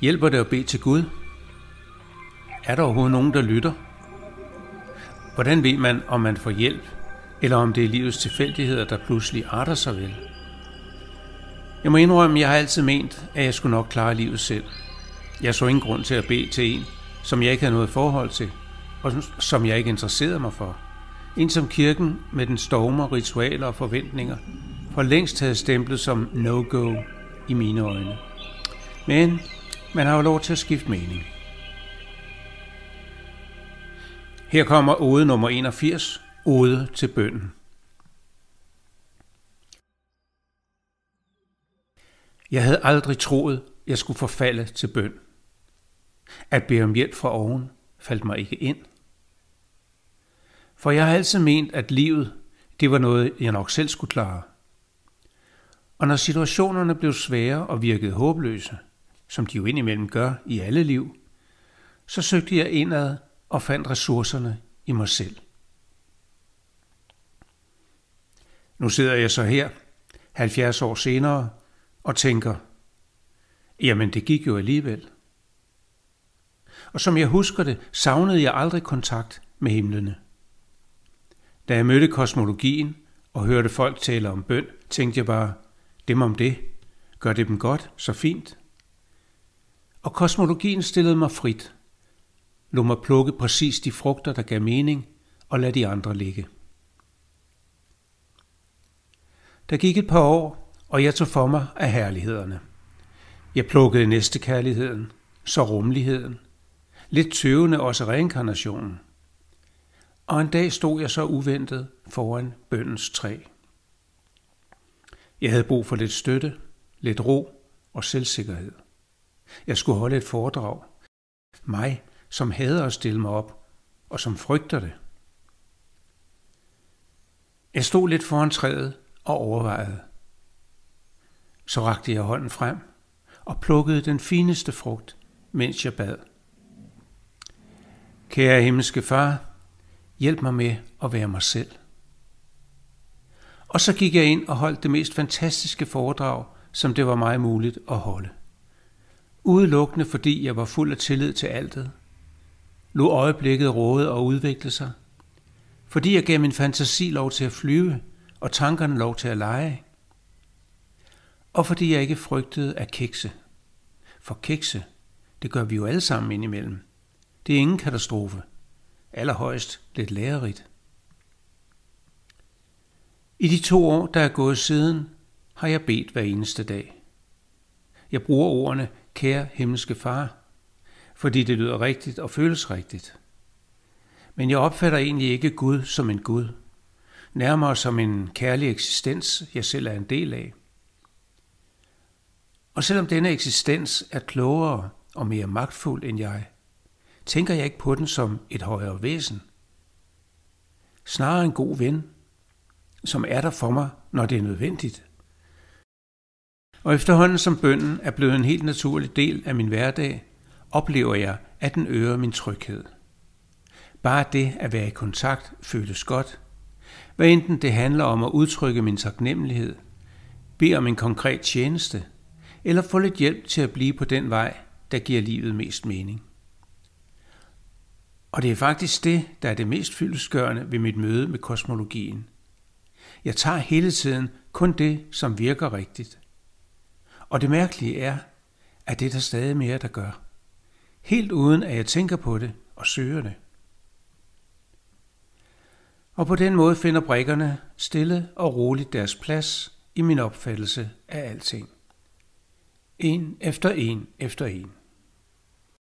Hjælper det at bede til Gud? Er der overhovedet nogen, der lytter? Hvordan ved man, om man får hjælp, eller om det er livets tilfældigheder, der pludselig arter sig vel? Jeg må indrømme, at jeg har altid ment, at jeg skulle nok klare livet selv. Jeg så ingen grund til at bede til en, som jeg ikke havde noget forhold til, og som jeg ikke interesserede mig for. En som kirken med den stormer, ritualer og forventninger for længst havde stemplet som no-go i mine øjne. Men man har jo lov til at skifte mening. Her kommer ode nummer 81, ode til bønden. Jeg havde aldrig troet, jeg skulle forfalde til bøn. At bede om hjælp fra oven faldt mig ikke ind. For jeg har altid ment, at livet, det var noget, jeg nok selv skulle klare. Og når situationerne blev svære og virkede håbløse, som de jo indimellem gør i alle liv, så søgte jeg indad og fandt ressourcerne i mig selv. Nu sidder jeg så her, 70 år senere, og tænker, jamen det gik jo alligevel. Og som jeg husker det, savnede jeg aldrig kontakt med himlene. Da jeg mødte kosmologien og hørte folk tale om bøn, tænkte jeg bare, dem om det, gør det dem godt, så fint. Og kosmologien stillede mig frit, lå mig plukke præcis de frugter, der gav mening, og lad de andre ligge. Der gik et par år, og jeg tog for mig af herlighederne. Jeg plukkede næstekærligheden, så rummeligheden, lidt tøvende også reinkarnationen. Og en dag stod jeg så uventet foran bøndens træ. Jeg havde brug for lidt støtte, lidt ro og selvsikkerhed. Jeg skulle holde et foredrag. Mig, som hader at stille mig op, og som frygter det. Jeg stod lidt foran træet og overvejede. Så rakte jeg hånden frem og plukkede den fineste frugt, mens jeg bad. Kære himmelske far, hjælp mig med at være mig selv. Og så gik jeg ind og holdt det mest fantastiske foredrag, som det var mig muligt at holde. Udelukkende fordi jeg var fuld af tillid til altet. Lå øjeblikket råde og udvikle sig. Fordi jeg gav min fantasi lov til at flyve, og tankerne lov til at lege. Og fordi jeg ikke frygtede at kikse. For kikse, det gør vi jo alle sammen indimellem. Det er ingen katastrofe. Allerhøjst lidt lærerigt. I de to år, der er gået siden, har jeg bedt hver eneste dag. Jeg bruger ordene, kære himmelske far, fordi det lyder rigtigt og føles rigtigt. Men jeg opfatter egentlig ikke Gud som en Gud, nærmere som en kærlig eksistens, jeg selv er en del af. Og selvom denne eksistens er klogere og mere magtfuld end jeg, tænker jeg ikke på den som et højere væsen. Snarere en god ven, som er der for mig, når det er nødvendigt. Og efterhånden som bønden er blevet en helt naturlig del af min hverdag, oplever jeg, at den øger min tryghed. Bare det at være i kontakt føles godt. Hvad enten det handler om at udtrykke min taknemmelighed, bede om en konkret tjeneste, eller få lidt hjælp til at blive på den vej, der giver livet mest mening. Og det er faktisk det, der er det mest fyldesgørende ved mit møde med kosmologien – jeg tager hele tiden kun det, som virker rigtigt. Og det mærkelige er, at det er der stadig mere, der gør. Helt uden at jeg tænker på det og søger det. Og på den måde finder brikkerne stille og roligt deres plads i min opfattelse af alting. En efter en efter en.